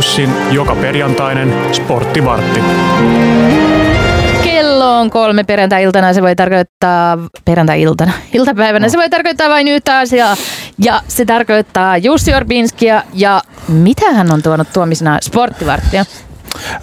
Jussin joka perjantainen sporttivartti. Kello on kolme perjantai-iltana, se voi tarkoittaa, perjantai-iltana, iltapäivänä, se voi tarkoittaa vain yhtä asiaa. Ja se tarkoittaa Jussi Orbinskia ja mitä hän on tuonut tuomisena sporttivarttia?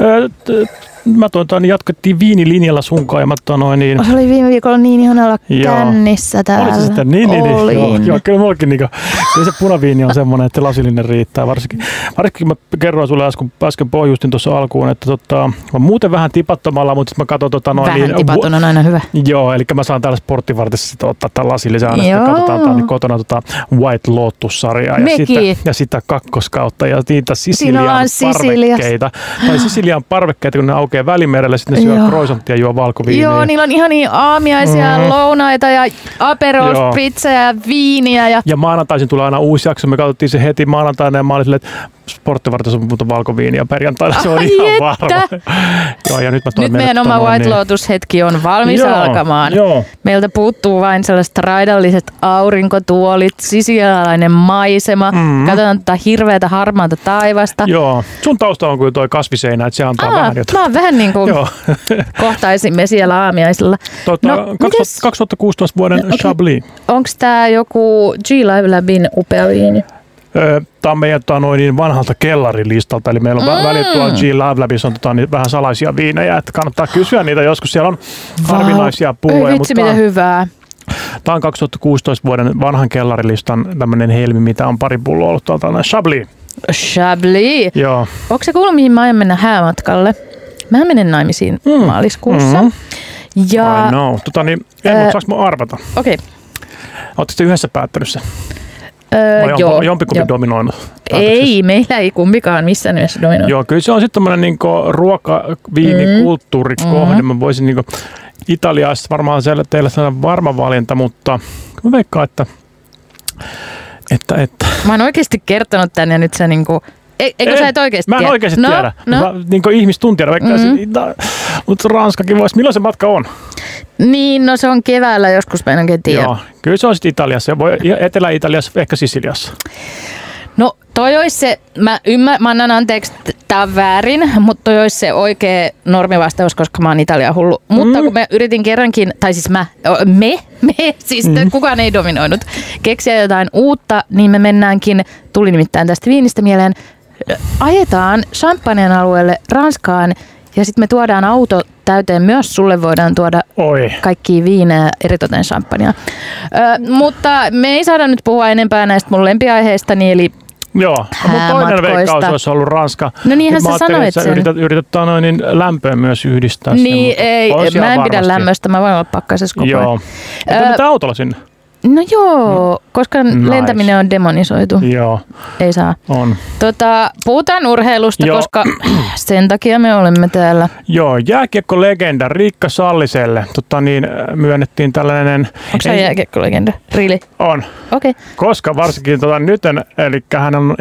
Öö, t- mä toin, niin jatkettiin viinilinjalla sunkaan ja mä noin niin... Se oli viime viikolla niin ihanalla joo. kännissä täällä. Oli se sitten niin, niin, niin. Joo, joo, kyllä mullakin niin kuin, se punaviini on semmoinen, että lasillinen riittää. Varsinkin, varsinkin mä kerroin sulle äsken, äsken pohjustin tuossa alkuun, että tota, mä muuten vähän tipattomalla, mutta sitten mä katson tota noin... Vähän niin, tipaton on aina hyvä. Joo, eli mä saan täällä sporttivartissa sitten ottaa tämän lasillisen aina, sitten katsotaan tää, niin kotona tota White Lotus-sarjaa ja sitä, ja sitä kakkoskautta ja niitä Sisilian parvekkeita. Tai Sisilian parvekkeita, kun ne aukeaa välimerelle, sitten ne syö croissanttia ja juo valkoviiniä. Joo, niillä on ihan niin aamiaisia, mm. lounaita ja aperos, pizza ja viiniä. Ja, ja maanantaisin tulee aina uusi jakso. Me katsottiin se heti maanantaina ja mä olin silleen, että sporttivartus on muuta valkoviiniä perjantaina. Se on Ai ihan varma. joo, ja nyt mä nyt meidän oma White niin... Lotus-hetki on valmis joo, alkamaan. Joo. Meiltä puuttuu vain sellaiset raidalliset aurinkotuolit, sisilialainen maisema. Mm-hmm. Katsotaan tätä hirveätä harmaata taivasta. Joo. Sun tausta on kuin toi kasviseinä, että se antaa Aa, vähän jotain. Mä oon vähän niin kuin kohtaisimme siellä aamiaisilla. Tota, no, 2016 vuoden okay. Chablis. Onko tämä joku G-Live Labin upea viini? Tämä on meidän tota, noin, niin vanhalta kellarilistalta, eli meillä on mm. väliin tuolla G Love Labissa on tota, niin vähän salaisia viinejä, että kannattaa kysyä niitä joskus. Siellä on harvinaisia pulloja. Vitsi, mitä hyvää. Tämä on 2016 vuoden vanhan kellarilistan tämmöinen helmi, mitä on pari pulloa ollut tuolta Chablis. Chablis? Joo. Onko se kuullut, mihin mä aion mennä häämatkalle? Mä menen naimisiin mm. maaliskuussa. Mm-hmm. Ja, I know. Tota, niin, en, äh, mutta saanko arvata? Okei. Okay. Oletteko yhdessä päättänyt se? Öö, Vai joo. Jompikumpi jo. dominoinut? Ei, meillä ei kumpikaan missään nimessä dominoinut. Joo, kyllä se on sitten tämmöinen niin ruoka, viini, mm. Mm. Mä voisin niin Italiassa varmaan siellä teillä sellainen varma valinta, mutta mä veikkaan, että, että, että. Mä oon oikeasti kertonut tänne ja nyt sä niinku Eikö ei, sä et oikeasti Mä en oikeasti no, tiedä. No. Mä, niin kuin ihmistuntijana mm-hmm. mutta Ranskakin voisi. Milloin se matka on? Niin, no se on keväällä joskus, mä en oikein tiedä. Joo, kyllä se on sitten Italiassa, voi Etelä-Italiassa, ehkä Sisiliassa. No toi olisi se, mä, ymmär, mä annan anteeksi, tämä on väärin, mutta toi olisi se oikea normivastaus, koska mä oon Italia hullu. Mm. Mutta kun mä yritin kerrankin, tai siis mä, me, me, siis mm. kukaan ei dominoinut, keksiä jotain uutta, niin me mennäänkin, tuli nimittäin tästä viinistä mieleen, ajetaan Champagnen alueelle Ranskaan ja sitten me tuodaan auto täyteen. Myös sulle voidaan tuoda Oi. kaikki viinejä, eritoten champagnea. Ö, mutta me ei saada nyt puhua enempää näistä mun lempiaiheistani, eli Joo, mutta toinen veikkaus olisi ollut Ranska. No niinhän sä sanoit sen. Yrität, yrität noin, niin lämpöä myös yhdistää. Niin, sen, ei, mä en pidä lämmöstä, mä voin olla pakkasessa koko ajan. Joo. Mutta autolla sinne? No joo, koska nice. lentäminen on demonisoitu. Joo. Ei saa. On. Tota, puhutaan urheilusta, joo. koska sen takia me olemme täällä. Joo, jääkiekko-legenda Riikka Salliselle tota niin, myönnettiin tällainen... Onko se en... jääkiekko-legenda? Really? On. Okei. Okay. Koska varsinkin tota, nyt, eli hän on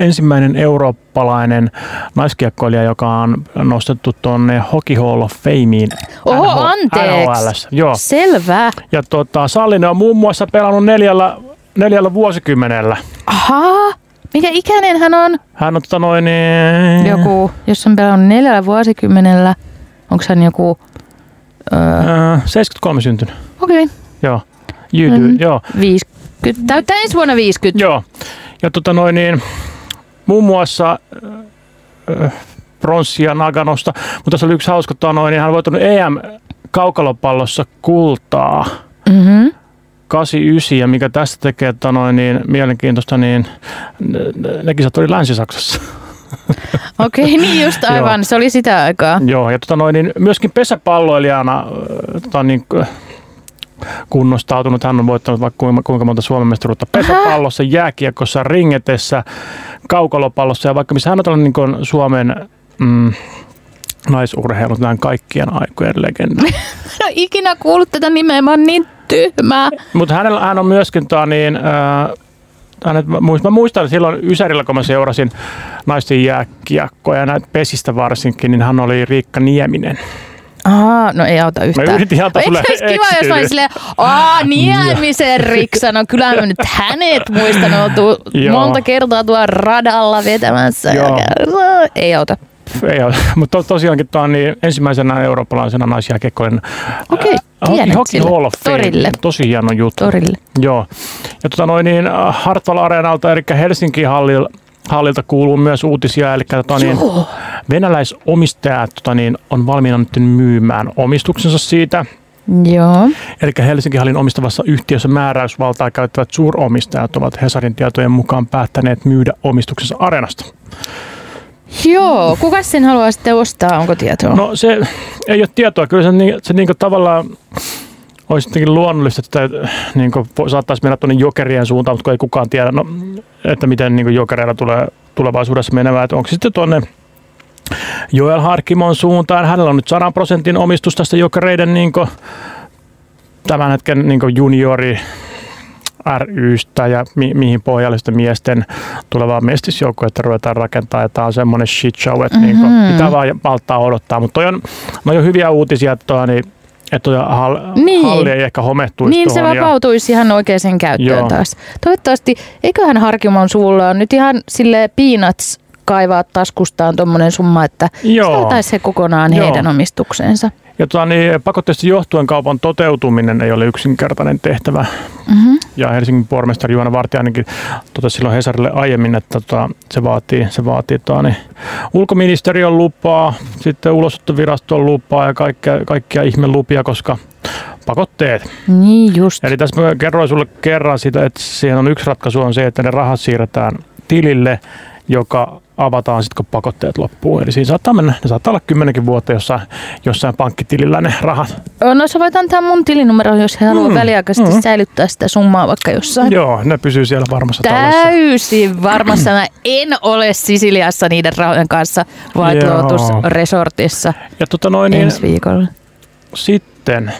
ensimmäinen eurooppalainen naiskiekkoilija, joka on nostettu tuonne Hockey Hall of Fameen. Oho, NHL, anteeksi. Joo. Selvä. Ja tota, Sallinen on muun muassa pelannut neljällä, neljällä vuosikymmenellä. Ahaa. Mikä ikäinen hän on? Hän on tota noin... Niin... Joku, jos on pelannut neljällä vuosikymmenellä, onko hän joku... Öö... 73 syntynyt. Okei. Okay. Joo. Do, mm, joo. 50. Täyttää ensi vuonna 50. Joo. Ja tota noin niin, muun muassa äh, pronssia Naganosta, mutta tässä oli yksi hauska, että noin, niin hän on voittanut EM-kaukalopallossa kultaa. Mm-hmm. 89, ja mikä tästä tekee että noin, niin mielenkiintoista, niin ne kisat oli Länsi-Saksassa. Okei, okay, niin just aivan. se oli sitä aikaa. Joo, ja tota noin, niin myöskin pesäpalloilijana tota niin, kunnostautunut. Hän on voittanut vaikka kuinka monta Suomen mestaruutta pesäpallossa, jääkiekossa, ringetessä, kaukalopallossa ja vaikka missä hän on tällainen niin Suomen mm, naisurheilut näin kaikkien aikojen legenda. no ikinä kuullut tätä nimeä, mä oon niin tyhmä. Mutta hän on myöskin tää, niin, äh, hänet, mä muistan silloin Ysärillä, kun mä seurasin naisten jääkiekkoja ja näitä pesistä varsinkin, niin hän oli Riikka Nieminen. Aa, no ei auta yhtään. Mä yritin antaa Eikö sulle olisi kiva, jos mä silleen, aa, Niemisen Riksa, no kyllä mä nyt hänet muistan, oltu monta kertaa tuolla radalla vetämässä. Joo. Ja, ei auta. Ei ole, mutta to, tosiaankin tuo on niin ensimmäisenä eurooppalaisena naisjääkiekkojen Okei, Hockey tiedät Hockey sille. Hall of Fame. Torille. Tosi hieno juttu. Torille. Joo. Ja tota noin niin äh, Hartwall Areenalta, eli Helsinki hallil, hallilta kuuluu myös uutisia, eli tota niin, Joo. Venäläisomistajat tota niin, on valmiina nyt myymään omistuksensa siitä. Joo. Eli Helsinki Hallin omistavassa yhtiössä määräysvaltaa käyttävät suuromistajat ovat Hesarin tietojen mukaan päättäneet myydä omistuksensa Areenasta. Joo, kuka sen haluaa sitten ostaa, onko tietoa? No se ei ole tietoa. Kyllä se, niin, se niin tavallaan olisi jotenkin luonnollista, että niin saattaisi mennä tuonne jokerien suuntaan, mutta kun ei kukaan tiedä, no, että miten niin jokereilla tulee tulevaisuudessa menevää. Että onko sitten tuonne Joel Harkimon suuntaan. Hänellä on nyt 100 prosentin omistus tästä jokereiden niin tämän hetken niin juniori rystä ja mi- mihin pohjallisten miesten tulevaa mestisjoukkuetta ruvetaan rakentaa. Ja tämä on semmoinen shit show, että mm-hmm. niin pitää vaan malttaa odottaa. Mutta toi on, no jo hyviä uutisia, että toi, niin, että hall, Niin. halli ei ehkä homehtuisi Niin se tuohon. ja- vapautuisi ihan oikeaan käyttöön Joo. taas. Toivottavasti, eiköhän Harkimon suulla on nyt ihan sille peanuts kaivaa taskustaan tuommoinen summa, että saataisiin he kokonaan Joo. heidän omistukseensa. Ja tota, niin, pakotteesta johtuen kaupan toteutuminen ei ole yksinkertainen tehtävä. Mm-hmm. Ja Helsingin pormestari Juana Vartiainenkin totesi silloin Hesarille aiemmin, että tota, se vaatii, se vaatii tota, niin, ulkoministeriön lupaa, sitten ulosottoviraston lupaa ja kaikkia, kaikkia ihmelupia, koska pakotteet. Niin just. Eli tässä mä kerroin sulle kerran sitä, että siihen on yksi ratkaisu on se, että ne rahat siirretään tilille, joka avataan sitten, kun pakotteet loppuu. Eli siinä saattaa mennä, ne saattaa olla kymmenenkin vuotta jossain, jossain pankkitilillä ne rahat. No sä voit antaa mun tilinumero, jos he haluaa Mm, väliaikaisesti mm. säilyttää sitä summaa vaikka jossain. Joo, ne pysyy siellä varmassa. Täysin varmassa. Mä en ole Sisiliassa niiden rahojen kanssa Joo. Lotus Resortissa Ja tota noin, niin ensi viikolla. sitten,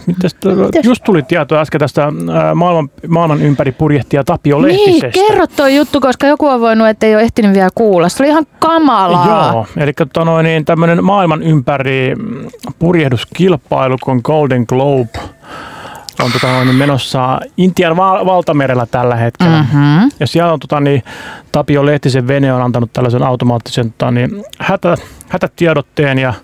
mites, Mites? just tuli tietoa äsken tästä ää, maailman, maailman ympäri purjehtia Tapio Niin, Lehtisestä. kerro tuo juttu, koska joku on voinut, että ei ole ehtinyt vielä kuulla. Se oli ihan kamalaa. Joo, eli tota niin tämmöinen maailman ympäri mm, purjehduskilpailu, kun Golden Globe on tota noin, menossa Intian val- valtamerellä tällä hetkellä. Mm-hmm. Ja siellä on tota, niin, Tapio Lehtisen vene on antanut tällaisen automaattisen tota, niin, hätä, hätätiedotteen ja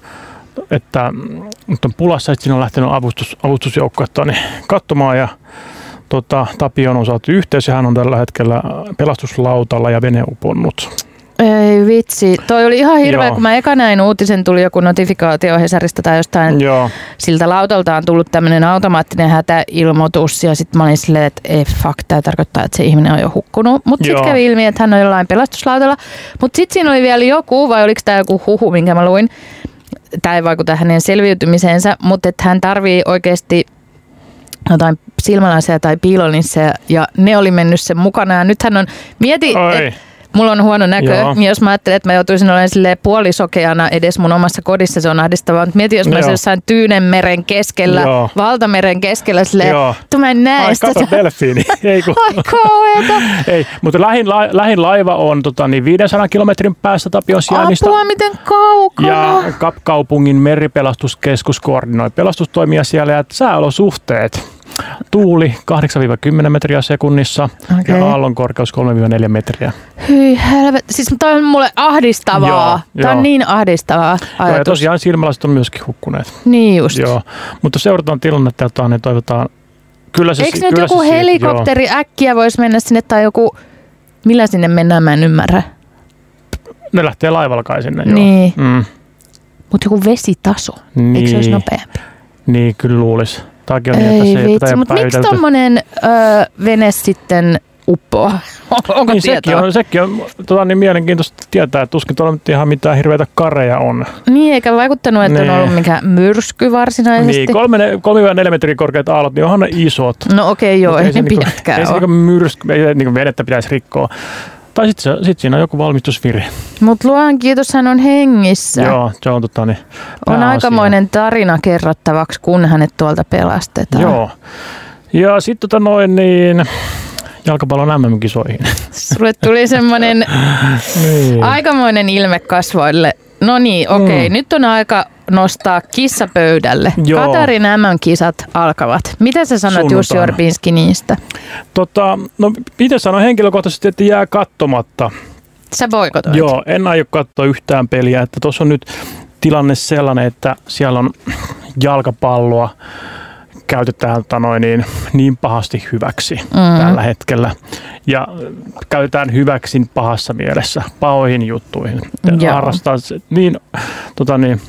että mm, nyt on pulassa, että siinä on lähtenyt avustus, avustusjoukko niin, katsomaan ja tota, Tapioon on saatu yhteys ja hän on tällä hetkellä pelastuslautalla ja vene uponnut. Ei vitsi. Toi oli ihan hirveä, Joo. kun mä eka näin uutisen, tuli joku notifikaatio Hesarista tai jostain. Joo, Siltä lautalta on tullut tämmöinen automaattinen hätäilmoitus ja sitten mä olin silleen, että ei fuck, tämä tarkoittaa, että se ihminen on jo hukkunut. Mutta sitten kävi ilmi, että hän on jollain pelastuslautalla. Mutta sitten siinä oli vielä joku, vai oliko tämä joku huhu, minkä mä luin. Tämä ei vaikuta hänen selviytymiseensä, mutta että hän tarvii oikeasti jotain silmälaseja tai piilolinsseja ja ne oli mennyt sen mukana. Ja nyt hän on, mieti, Oi. Mulla on huono näkö, Joo. jos mä ajattelen, että mä joutuisin olemaan silleen puolisokeana edes mun omassa kodissa, se on ahdistavaa. Mutta mieti, jos mä olisin jossain Tyynenmeren keskellä, Joo. valtameren keskellä silleen, että mä en näe Ai, sitä. kato delfiini. Ei, kun, Ai kauheeta. ei, mutta lähin, la, lähin laiva on tota, niin 500 kilometrin päästä Tapion sijainnista. Apua, miten kaukana. Ja Kapkaupungin meripelastuskeskus koordinoi pelastustoimia siellä ja sääolosuhteet. Tuuli 8-10 metriä sekunnissa Okei. ja aallon korkeus 3-4 metriä. Hyi helvet. Siis toi on mulle ahdistavaa. Joo, on joo. niin ahdistavaa Joo, ja ajatus. tosiaan silmälasit on myöskin hukkuneet. Niin just. Joo. Mutta seurataan tilannetta ja niin toivotaan. Kyllä se, Eikö nyt kyllä joku se helikopteri äkkiä voisi mennä sinne tai joku, millä sinne mennään, mä en ymmärrä. Joo. Ne lähtee laivalla kai sinne. Niin. Joo. Mm, Mutta joku vesitaso, niin, eikö se olisi nopeampi? Niin, kyllä luulisi. Tämäkin on niin, että se Ei ei tätä mutta miksi tommonen ö, vene sitten uppoaa? Onko Niin sekin tietoa? on, sekin on tota, niin mielenkiintoista tietää, että tuskin tuolla nyt ihan mitään hirveitä kareja on. Niin, eikä vaikuttanut, että Nee. on ollut mikään myrsky varsinaisesti. Niin, kolme, kolme neljä metriä korkeat aallot, niin onhan ne isot. No okei, okay, joo, Mut ei, se ne niinku- pidätkään Ei se niinku myrsky, ei se niinku venettä pitäisi rikkoa. Tai sitten sit siinä on joku valmistusviri. Mutta luohan kiitos, hän on hengissä. Joo, se on tota niin, on aikamoinen tarina kerrottavaksi, kun hänet tuolta pelastetaan. Joo. Ja sitten tota noin niin, jalkapallon MM-kisoihin. Sulle tuli semmoinen niin. aikamoinen ilme kasvoille. No niin, okei. Mm. Nyt on aika nostaa kissa pöydälle. Joo. Katarin MM-kisat alkavat. Mitä sä sanot Jussi. Orbinski niistä? Tota, no miten sanoa henkilökohtaisesti, että jää katsomatta. Sä boikotoit. Joo, en aio katsoa yhtään peliä. Että tuossa on nyt tilanne sellainen, että siellä on jalkapalloa käytetään tota noin, niin, niin pahasti hyväksi mm. tällä hetkellä. Ja äh, käytetään hyväksi pahassa mielessä, pahoihin juttuihin. Harrastaa niin, tota niin,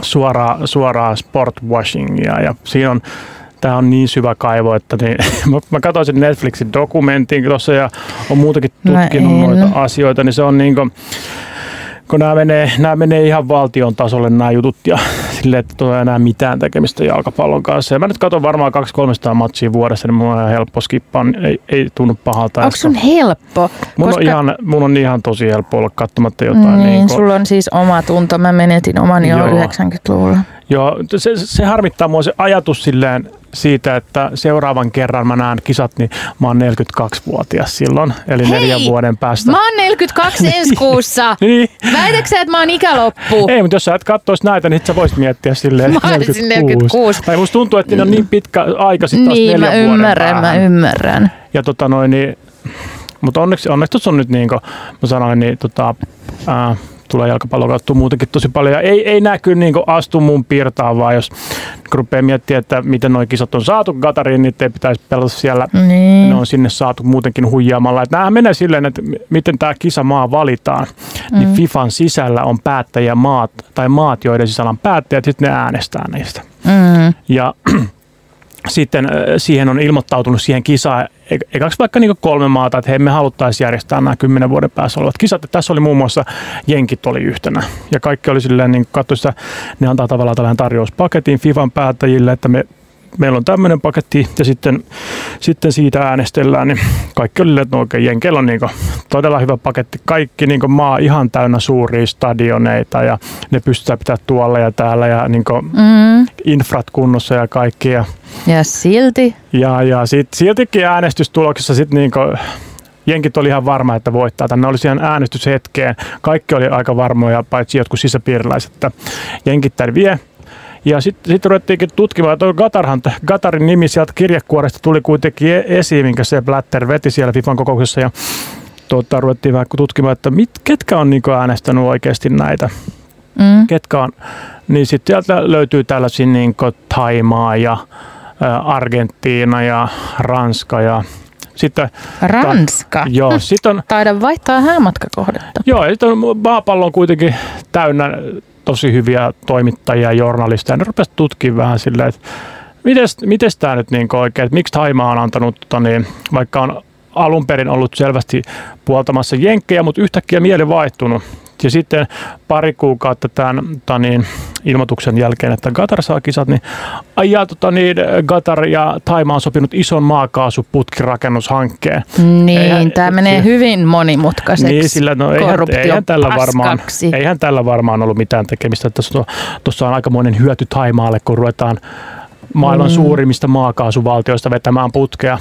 suoraa, suoraa sportwashingia ja siinä on Tämä on niin syvä kaivo, että niin, mä, mä katsoin sen Netflixin dokumentin tuossa ja on muutakin Mä tutkinut noita asioita, niin se on niin kuin, kun nämä menee, nämä menee ihan valtion tasolle nämä jutut ja sille, että tuolla ei enää mitään tekemistä jalkapallon kanssa. Ja mä nyt katson varmaan 200-300 matsia vuodessa, niin mulla on ihan helppo skippaa, niin ei, ei tunnu pahalta. Onko sun helppo? mun, on ihan, mun on ihan tosi helppo olla katsomatta jotain. niin, niin sulla on siis oma tunto. Mä menetin oman jo Joo. 90-luvulla. Joo, se, se harmittaa mua se ajatus silleen siitä, että seuraavan kerran mä näen kisat, niin mä oon 42-vuotias silloin, eli Hei! neljän vuoden päästä. Mä oon 42 ensi kuussa. Niin. Väitätkö sä, että mä oon ikäloppu? Ei, mutta jos sä et katsois näitä, niin sit sä voisit miettiä silleen Mä olisin 46. Tai musta tuntuu, että ne on niin pitkä aika sitten taas Niin, mä neljän vuoden ymmärrän, mä päähän. ymmärrän. Ja tota noin, niin, mutta onneksi, onneksi tuossa on nyt niin kuin mä sanoin, niin tota, ää, tulee jalkapalloa katsottua muutenkin tosi paljon. Ja ei, ei nää kyllä niin astu mun piirtaan, vaan jos kun rupeaa miettimään, että miten nuo kisat on saatu Qatariin, niin ei pitäisi pelata siellä. Niin. Ne on sinne saatu muutenkin huijaamalla. Että nämähän menee silleen, että miten tämä kisamaa valitaan. Mm. Niin FIFAn sisällä on päättäjä maat, tai maat, joiden sisällä on päättäjät, sitten ne äänestää niistä. Mm. Ja sitten siihen on ilmoittautunut siihen kisaan, e- ekaksi vaikka niin kolme maata, että hei me haluttaisiin järjestää nämä kymmenen vuoden päässä olevat kisat. Ja tässä oli muun muassa Jenkit oli yhtenä. Ja kaikki oli silleen, niin katso sitä, ne antaa tavallaan tällainen tarjouspaketin FIFAn päättäjille, että me meillä on tämmöinen paketti ja sitten, sitten siitä äänestellään, niin kaikki oli, että no oikein Jenkeillä on niin todella hyvä paketti. Kaikki niin maa ihan täynnä suuria stadioneita ja ne pystytään pitää tuolla ja täällä ja niin Mm. infrat kunnossa ja kaikki. Ja Ja silti. ja, ja sit, siltikin äänestystuloksessa sit niinku, Jenkit oli ihan varma, että voittaa. Tänne oli siihen äänestyshetkeen. Kaikki oli aika varmoja, paitsi jotkut sisäpiiriläiset, että Jenkit tämän vie. Ja sitten sit ruvettiinkin tutkimaan, että Gatarhan, Gatarin nimi sieltä kirjekuoresta tuli kuitenkin e- esiin, minkä se Blatter veti siellä FIFAn kokouksessa. Ja tuota, ruvettiin vähän tutkimaan, että mit, ketkä on niinku äänestänyt oikeasti näitä Mm. ketkä on, niin sitten sieltä löytyy tällaisia niin Taimaa ja Argentiina ja Ranska ja sitten, Ranska. joo, sit on, Taidan vaihtaa häämatkakohdetta. joo, ja sit on maapallo on kuitenkin täynnä tosi hyviä toimittajia ja journalisteja. Ne rupesivat tutkimaan vähän silleen, että mites, mites tämä nyt niin oikein, että miksi Taimaa on antanut, tota niin, vaikka on alun perin ollut selvästi puoltamassa jenkkejä, mutta yhtäkkiä mieli vaihtunut. Ja sitten pari kuukautta tämän tämän niin, ilmoituksen jälkeen, että Qatar saa kisat, niin, ai ja, tota, niin Qatar ja Taima on sopinut ison maakaasuputkirakennushankkeen. Niin, Eihän- tämä menee se- hyvin monimutkaiseksi. Niin, sillä no, eihän, eihän, tällä varmaan, eihän tällä varmaan ollut mitään tekemistä. Tuossa, tuossa on aikamoinen hyöty Taimaalle, kun ruvetaan maailman mm. suurimmista maakaasuvaltioista vetämään putkea.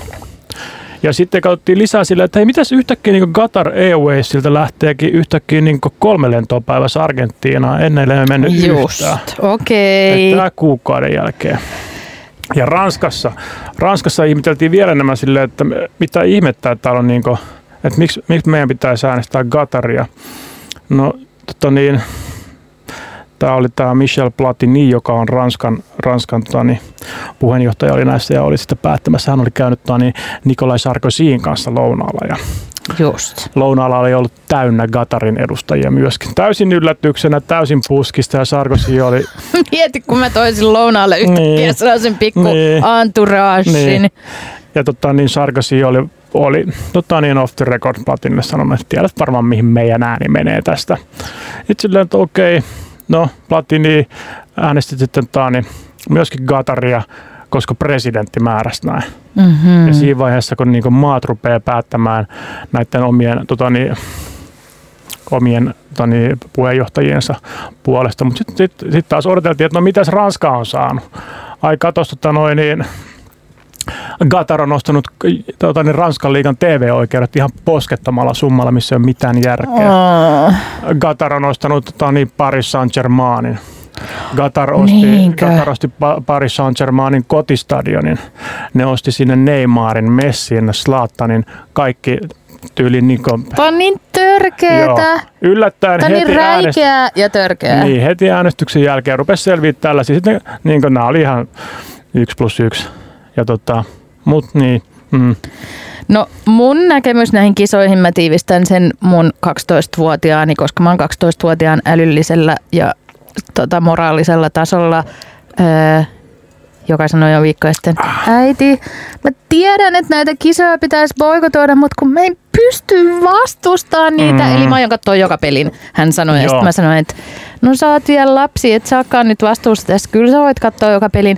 Ja sitten katsottiin lisää sillä, että hei, mitäs yhtäkkiä niin Qatar Airwaysilta lähteekin yhtäkkiä niin kolme lentoa päivässä Argentiinaan. Ennen ei mennyt Just, yhtään. okei. Tämä kuukauden jälkeen. Ja Ranskassa, Ranskassa ihmeteltiin vielä enemmän silleen, että me- mitä ihmettä, että täällä on niin kuin, että miksi, miksi meidän pitäisi äänestää Qataria. No, tota niin, tämä oli tämä Michel Platini, joka on Ranskan, Ranskan tota niin, puheenjohtaja oli näissä ja oli sitten päättämässä. Hän oli käynyt tota niin, Nikolai Sarkozyn kanssa lounaalla ja Just. lounaalla oli ollut täynnä Qatarin edustajia myöskin. Täysin yllätyksenä, täysin puskista ja Sarkozy oli Mieti, kun mä toisin lounaalle yhtäkkiä Niin. sellaisen pikku Niin. Niin. Ja tota, niin Sarkozy oli, oli tota, niin off the record Platinille sanonut, että tiedät varmaan mihin meidän ääni menee tästä. Itse silleen, että okei, no Platini äänesti sitten taani myöskin Gataria, koska presidentti määräsi näin. Mm-hmm. Ja siinä vaiheessa, kun niin maat rupeaa päättämään näiden omien, tota, niin, omien tota, niin, puheenjohtajiensa puolesta. Mutta sitten sit, sit taas odoteltiin, että no mitäs Ranska on saanut. Ai katos, tota, noin, niin, Qatar on nostanut tota, niin Ranskan liigan TV-oikeudet ihan poskettomalla summalla, missä ei ole mitään järkeä. Oh. Qatar on ostanut tota, niin Paris Saint-Germainin. Qatar osti, Niinkö? Qatar osti Pa- Paris Saint-Germainin kotistadionin. Ne osti sinne Neymarin, Messin, Slatanin, kaikki tyyli niin kuin, Tämä on niin törkeetä. Yllättäen Tämä on niin heti äänest- räikeä ja törkeä. niin, heti äänestyksen jälkeen rupesi selviä tällaisia. Sitten niin kuin, nämä oli ihan yksi plus yksi. Ja tota, mut niin, mm, No mun näkemys näihin kisoihin, mä tiivistän sen mun 12-vuotiaani, koska mä oon 12-vuotiaan älyllisellä ja tota, moraalisella tasolla, öö, joka sanoi jo viikkoja sitten, äiti, mä tiedän, että näitä kisoja pitäisi boikotoida, mutta kun me ei pysty vastustamaan niitä. Mm. Eli mä aion katsoa joka pelin, hän sanoi. Ja Joo. sitten mä sanoin, että no sä oot vielä lapsi, et saakaan nyt vastuusta tästä. Kyllä sä voit katsoa joka pelin.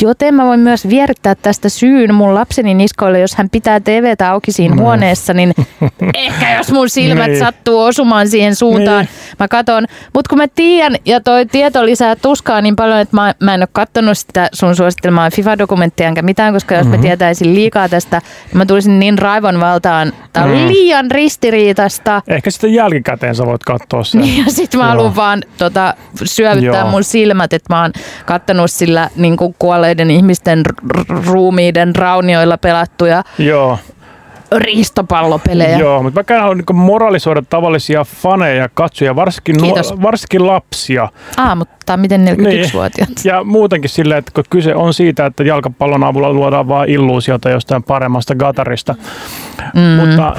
Joten mä voin myös vierittää tästä syyn mun lapseni niskoille, jos hän pitää TVtä auki siinä Mm. huoneessa, niin ehkä jos mun silmät Niin. sattuu osumaan siihen suuntaan, Niin. mä katon. Mutta kun mä tiedän, ja toi tieto lisää tuskaa niin paljon, että mä, mä en ole kattonut sitä sun suosittelmaa FIFA-dokumenttia enkä mitään, koska jos Mm-hmm. mä tietäisin liikaa tästä, niin mä tulisin niin raivon valtaan. Tää on Mm. liian ristiriitasta. ehkä sitten jälkikäteen sä voit katsoa sen. Niin, ja sit mä haluan vaan tota, syövyttää Joo. mun silmät, että mä oon kattonut sillä niin kuolleiden ihmisten ruumiiden raunioilla pelattuja Joo, riistopallopelejä. joo, mutta mä käyn haluan niin moralisoida tavallisia faneja ja katsojia, varsinkin, Kiitos. nuo, varsinkin lapsia. Ah, mutta miten 41-vuotiaat? Ja muutenkin silleen, että kun kyse on siitä, että jalkapallon avulla luodaan vain illuusiota jostain paremmasta Gatarista. Mm. Mutta äh,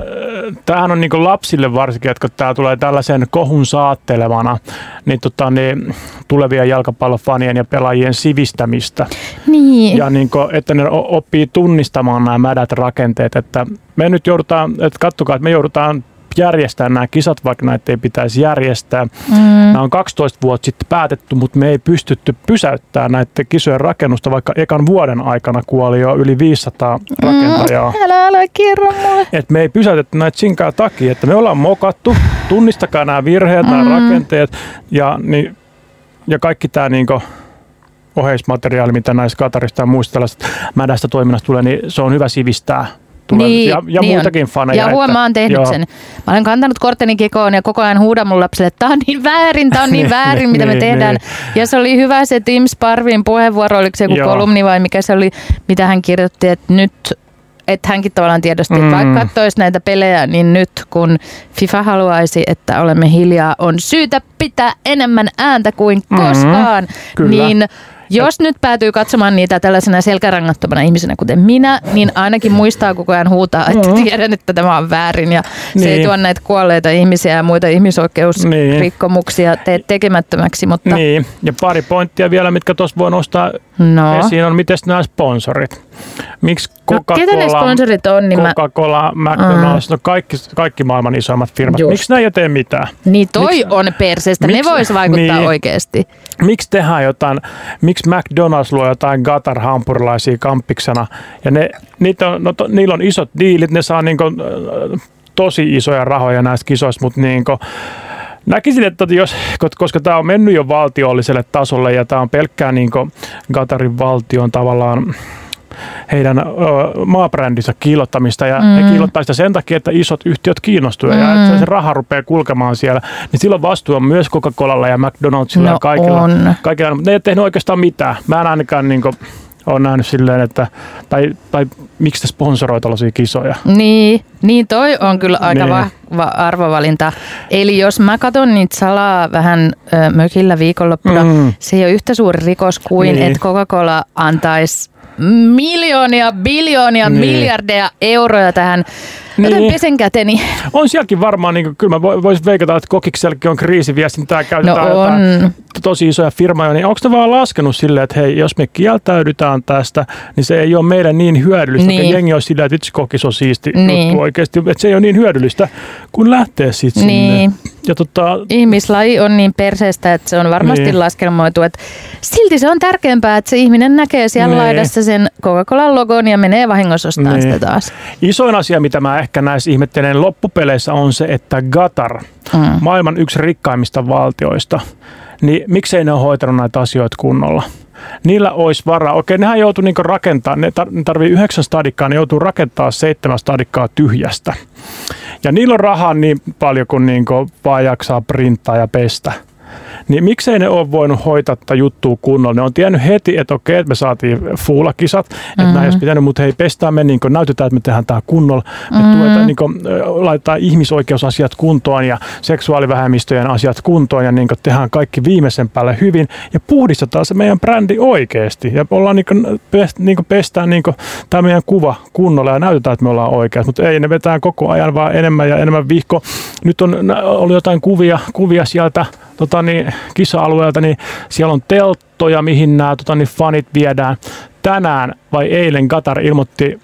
tämähän on niin lapsille varsinkin, että kun tämä tulee tällaisen kohun saattelevana, niin, tota, niin tulevia jalkapallofanien ja pelaajien sivistämistä. Niin. Ja niin kuin, että ne oppii tunnistamaan nämä mädät rakenteet. Että me nyt joudutaan, että kattokaa, että me joudutaan järjestää nämä kisat, vaikka näitä ei pitäisi järjestää. Mm. Nämä on 12 vuotta sitten päätetty, mutta me ei pystytty pysäyttämään näiden kisojen rakennusta, vaikka ekan vuoden aikana kuoli jo yli 500 rakentajaa. Mm, älä, älä kerro mulle. Et me ei pysäytetty näitä sinkaa takia, että me ollaan mokattu, tunnistakaa nämä virheet, nämä Mm. rakenteet ja, niin, ja kaikki tämä niinku oheismateriaali, mitä näistä Katarista ja muista tällaista mädästä toiminnasta tulee, niin se on hyvä sivistää tulevia Niin, ja, ja niin muutakin on. faneja. Ja huomaa, mä oon tehnyt joo. sen. Mä olen kantanut kortteni kekoon ja koko ajan huudan mun lapselle, että tää on niin väärin, tää on niin Niin, väärin, mitä me niin, tehdään. niin. Ja se oli hyvä se Tim Sparvin puheenvuoro, oliko se joku Joo. kolumni vai mikä se oli, mitä hän kirjoitti, että nyt että hänkin tavallaan tiedosti, että Mm. vaikka katsoisi näitä pelejä, niin nyt kun FIFA haluaisi, että olemme hiljaa, on syytä pitää enemmän ääntä kuin Mm. koskaan. Kyllä. Niin jos nyt päätyy katsomaan niitä tällaisena selkärangattomana ihmisenä, kuten minä, niin ainakin muistaa koko ajan huutaa, että tiedän, että tämä on väärin ja se ei Niin. tuo näitä kuolleita ihmisiä ja muita ihmisoikeusrikkomuksia tee tekemättömäksi, mutta Niin, ja pari pointtia vielä, mitkä tuossa voi nostaa no. esiin, on miten nämä sponsorit. Miksi no ketä ne Coca-Cola, sponsorit on, niin, mä, Coca-Cola, McDonald's, no kaikki, kaikki maailman isoimmat firmat. Just. Miksi nämä ei tee mitään? niin toi miksi- on perseestä, ne miksi- vois vaikuttaa niin. oikeasti. Miksi tehdään jotain, miksi McDonald's luo jotain Gatar hampurilaisia kampiksena ja ne, niitä on, no, to, niillä on isot diilit, ne saa niinku, äh, tosi isoja rahoja näistä kisoista, mutta niinku, Näkisin, että jos, koska tämä on mennyt jo valtiolliselle tasolle ja tämä on pelkkää niinku Gatarin valtion tavallaan heidän ö, maabrändinsä kiillottamista ja mm. ne kiillottaa sitä sen takia, että isot yhtiöt kiinnostuu mm. ja että se raha rupeaa kulkemaan siellä, niin silloin vastuu on myös Coca-Colalla ja McDonaldsilla No ja kaikilla, on. kaikilla, mutta ne ei ole tehnyt oikeastaan mitään. Mä en ainakaan niin ole nähnyt silleen, että tai, tai miksi te sponsoroi tällaisia kisoja. Niin, niin toi on kyllä aika Niin. vahva arvovalinta. Eli jos mä katson niitä salaa vähän ö, mökillä viikonloppuna, Mm. mm. se ei ole yhtä suuri rikos kuin, niin. että Coca-Cola antaisi miljoonia, biljoonia, Niin. miljardeja euroja tähän. Joten Niin. pesen käteni. On sielläkin varmaan, niin kuin, kyllä mä vo- voisin veikata, että kokiksellekin on kriisiviestintää, käytetään No on. jotain tosi isoja firmoja, niin onko ne vaan laskenut silleen, että hei, jos me kieltäydytään tästä, niin se ei ole meille niin hyödyllistä, niin. Jengi on silleen, että vitsi kokis on siisti Niin. juttu oikeasti, että se ei ole niin hyödyllistä, kun lähtee sitten sinne. Niin. Ja tota, Ihmislaji on niin perseestä, että se on varmasti niin. laskelmoitu. Että silti se on tärkeämpää, että se ihminen näkee siellä Niin. laidassa sen Coca-Colan logon ja menee vahingossa ostamaan Niin. sitä taas. isoin asia, mitä mä ehkä näissä ihmetteleen loppupeleissä on se, että Qatar, Mm. maailman yksi rikkaimmista valtioista, niin miksei ne ole hoitanut näitä asioita kunnolla? Niillä olisi varaa. Okei, nehän joutuu niinku rakentaa, ne tar- ne tarvii yhdeksän stadikkaa, ne joutuu rakentaa seitsemän stadikkaa tyhjästä. Ja niillä on rahaa niin paljon kuin niinku vaan jaksaa printtaa ja pestä. Niin miksei ne ole voinut hoitaa tätä juttua kunnolla? Ne on tiennyt heti, että okei, että me saatiin fuulakisat, että mm-hmm. näin olisi pitänyt, mutta hei, pestään me, niin näytetään, että me tehdään tämä kunnolla. Me mm-hmm. tuetaan, niin kuin, laitetaan ihmisoikeusasiat kuntoon ja seksuaalivähemmistöjen asiat kuntoon ja niin kuin, tehdään kaikki viimeisen päälle hyvin ja puhdistetaan se meidän brändi oikeasti. Ja ollaan niin kuin, pest, niin kuin pestään niin kuin, tämä meidän kuva kunnolla ja näytetään, että me ollaan oikeasti. Mutta ei, ne vetää koko ajan vaan enemmän ja enemmän vihko. Nyt on ollut jotain kuvia, kuvia sieltä tota niin, kisa-alueelta, niin siellä on telttoja, mihin nämä tota niin, fanit viedään. Tänään vai eilen Qatar ilmoitti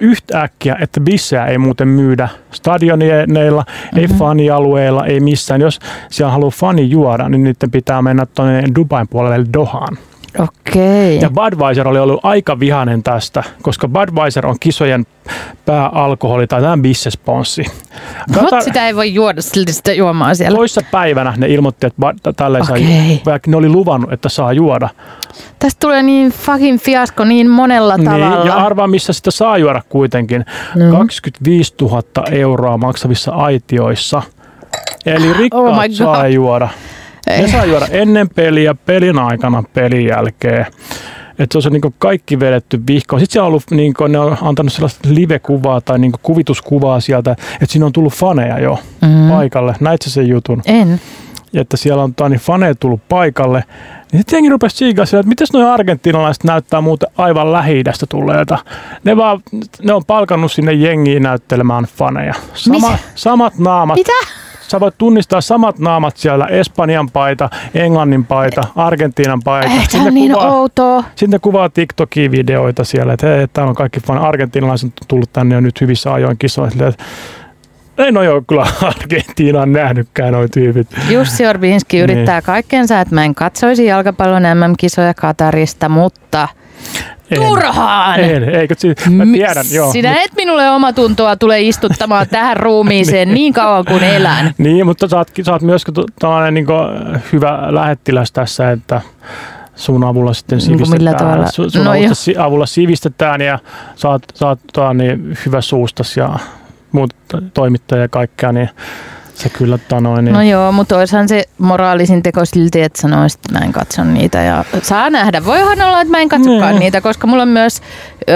yhtäkkiä, että bissejä ei muuten myydä stadioneilla, mm-hmm. ei fanialueilla, ei missään. Jos siellä haluaa fani juoda, niin niiden pitää mennä tuonne Dubain puolelle Dohaan. Okei. Ja Budweiser oli ollut aika vihainen tästä, koska Budweiser on kisojen pääalkoholi tai tämä bissesponssi. Mutta sitä ei voi juoda silti sitä juomaa siellä. Toissa päivänä ne ilmoitti, että Bud- tälleen sai, vaikka ne oli luvannut, että saa juoda. Tästä tulee niin fucking fiasko niin monella tavalla. Niin, ja arvaa, missä sitä saa juoda kuitenkin. No. 25 000 euroa maksavissa aitioissa. Eli rikkaat Oh my God. saa juoda. Ne Ei. saa juoda ennen peliä, pelin aikana, pelin jälkeen. Että se on se niin kaikki vedetty vihkoon. Sitten siellä on ollut, niin ne on antanut sellaista live-kuvaa tai niin kuvituskuvaa sieltä, että siinä on tullut faneja jo Mm. paikalle. Näit sä sen jutun? En. Ja että siellä on niin faneja tullut paikalle. Niin sitten jengi rupesi tsiikaa sillä, että miten nuo argentinalaiset näyttää muuten aivan lähi tulleita. Ne, vaan, ne on palkannut sinne jengiin näyttelemään faneja. Sama, samat naamat. Mitä? Sä voit tunnistaa samat naamat siellä, Espanjan paita, Englannin paita, Argentiinan paita. Eh, Sitten on niin kuvaa, outoa. sitten ne kuvaa TikTokin videoita siellä, että hei, täällä on kaikki fan. Argentinalaiset on tullut tänne jo nyt hyvissä ajoin kisoihin. Silleen, että En ole jo kyllä Argentiinaan nähnytkään noi tyypit. Jussi Orbinski Niin. yrittää kaikkensa, että mä en katsoisi jalkapallon MM-kisoja Katarista, mutta En. turhaan! En, eikö mä tiedän, joo. Sinä mut- et minulle omatuntoa tule istuttamaan tähän ruumiiseen niin kauan kuin elän. Niin, mutta sä oot, sä oot myös tu- tällainen niin hyvä lähettiläs tässä, että sun avulla sitten Niin kuin sivistetään. tavalla? Sun, sun No avulla, si- avulla sivistetään ja saat, saat tota, niin, hyvä suustas ja muut toimittaja ja kaikkea, niin se kyllä tanoin. Niin, No joo, mutta olisihan se moraalisin teko silti, että sanoisit, että mä en katso niitä. Ja saa nähdä. Voihan olla, että mä en katsokaan Niin. niitä, koska mulla on myös ö,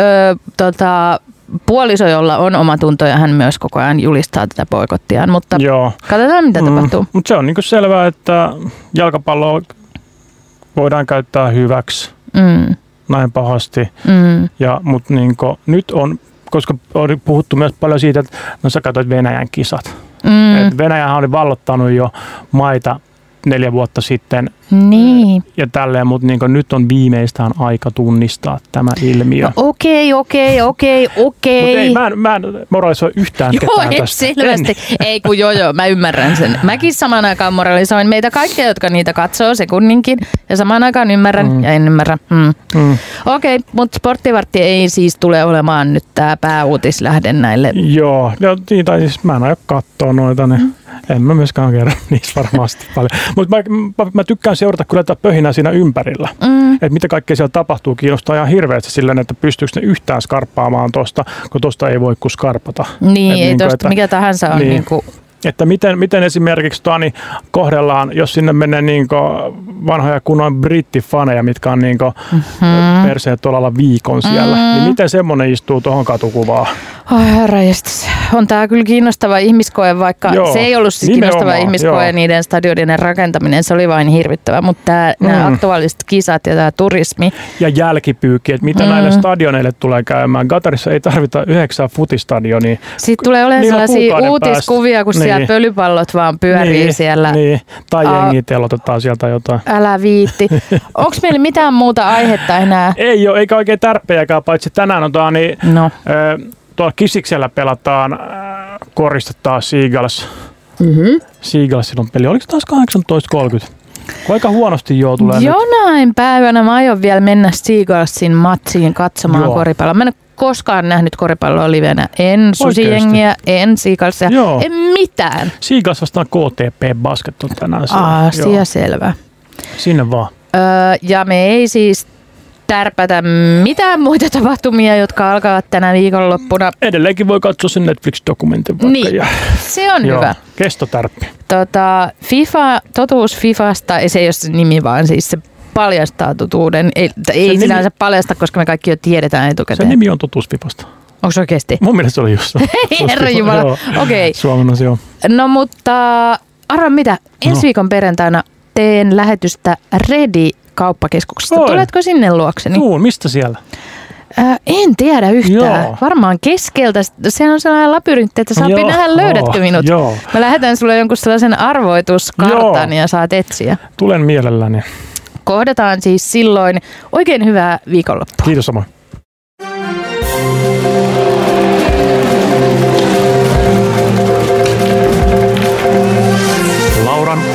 tota, puoliso, jolla on oma tunto ja hän myös koko ajan julistaa tätä boikottiaan. Mutta Joo. katsotaan, mitä tapahtuu. Mutta se on niin selvää, että jalkapalloa voidaan käyttää hyväksi Mm, näin pahasti. mm, Ja, mutta niin nyt on, koska on puhuttu myös paljon siitä, että no sä katsoit Venäjän kisat. Mm. Venäjähän oli vallottanut jo maita neljä vuotta sitten Niin. ja tälleen, mutta niin nyt on viimeistään aika tunnistaa tämä ilmiö. No, Okei, okei, okei, Mutta okei. ei, mä en, mä en moralisoi yhtään Joo, ketään et tästä. selvästi. Ei kun joo, joo, mä ymmärrän sen. Mäkin samaan aikaan moralisoin meitä kaikkia, jotka niitä katsoo sekunninkin. Ja samaan aikaan ymmärrän mm. ja en ymmärrä. Mm. En. Mm. Okei, mutta sporttivartti ei siis tule olemaan nyt tämä pääuutislähde näille. Joo, no, niin, tai siis mä en aio katsoa noita, niin en mä myöskään kerro niissä varmasti paljon. Mutta mä, mä, mä, tykkään seurata kyllä tätä pöhinää siinä ympärillä. Mm. Että mitä kaikkea siellä tapahtuu, kiinnostaa ihan hirveästi sillä, että pystyykö ne yhtään skarppaamaan tuosta, kun tuosta ei voi kuin skarpata. Niin, Et ei niinku, tosta että- mikä tahansa on niin. niin. Niinku, Että miten, miten esimerkiksi Tani kohdellaan, jos sinne menee niin vanhoja kunnon brittifaneja, mitkä on niin mm. perseet tuolla viikon siellä, Mm. niin miten semmoinen istuu tuohon katukuvaan? Ai herra jestas. On tämä kyllä kiinnostava ihmiskoe, vaikka Joo, se ei ollut siis kiinnostava ihmiskoe joo. niiden stadionien rakentaminen, se oli vain hirvittävä. Mutta mm. nämä aktuaaliset kisat ja tämä turismi, Ja jälkipyykki, että mitä Mm. näille stadioneille tulee käymään. Qatarissa ei tarvita yhdeksää futistadionia. Sitten tulee olemaan sellaisia uutiskuvia, kun päästä. siellä Niin. pölypallot vaan pyörii niin, siellä. Niin. Tai Aa. jengi telotetaan sieltä jotain. Älä viitti. Onko meillä mitään muuta aihetta enää? Ei ole, eikä oikein tärppejäkään, paitsi tänään on tää, niin, No. ö, tuolla Kisiksellä pelataan, äh, koristetaan Seagulls. Mm-hmm. Seagullsilla on peli. Oliko se taas 18.30? Kun aika huonosti joo tulee nyt. Jonain päivänä mä aion vielä mennä Seagullsin matsiin katsomaan Joo. koripalloa. Mä en ole koskaan nähnyt koripalloa livenä. En susijengiä, en siikalsia, Joo. en mitään. Siikas vastaan KTP Basket on tänään. siellä. Asia Joo. selvä. Sinne vaan. Öö, ja me ei siis tärpätä mitään muita tapahtumia, jotka alkavat tänä viikonloppuna. Edelleenkin voi katsoa sen Netflix-dokumentin vaikka. Niin, Ja, se on joo, hyvä. kestotärppi. Tota, FIFA, totuus Fifasta, ei se ei ole se nimi, vaan siis se paljastaa totuuden. Ei, ei nimi- sinänsä paljasta, koska me kaikki jo tiedetään etukäteen. nimi on Totuusvipasta. Onko se oikeasti? Mun mielestä se oli just se. Hei herra Jumala, okei. Suomennos, joo. No mutta arva mitä, ensi No. viikon perjantaina teen lähetystä Redi kauppakeskuksesta. Oi. Tuletko sinne luokseni? Tuun, mistä siellä? Ää, en tiedä yhtään. Joo. Varmaan keskeltä. Se on sellainen labyrintti, että saa nähdä löydätkö minut. Joo, Mä lähetän sulle jonkun sellaisen arvoituskartan Joo. ja saat etsiä. tulen mielelläni. Kohdataan siis silloin oikein hyvää viikonloppua. Kiitos samoin.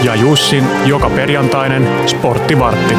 Ja Jussin joka perjantainen sporttivartti.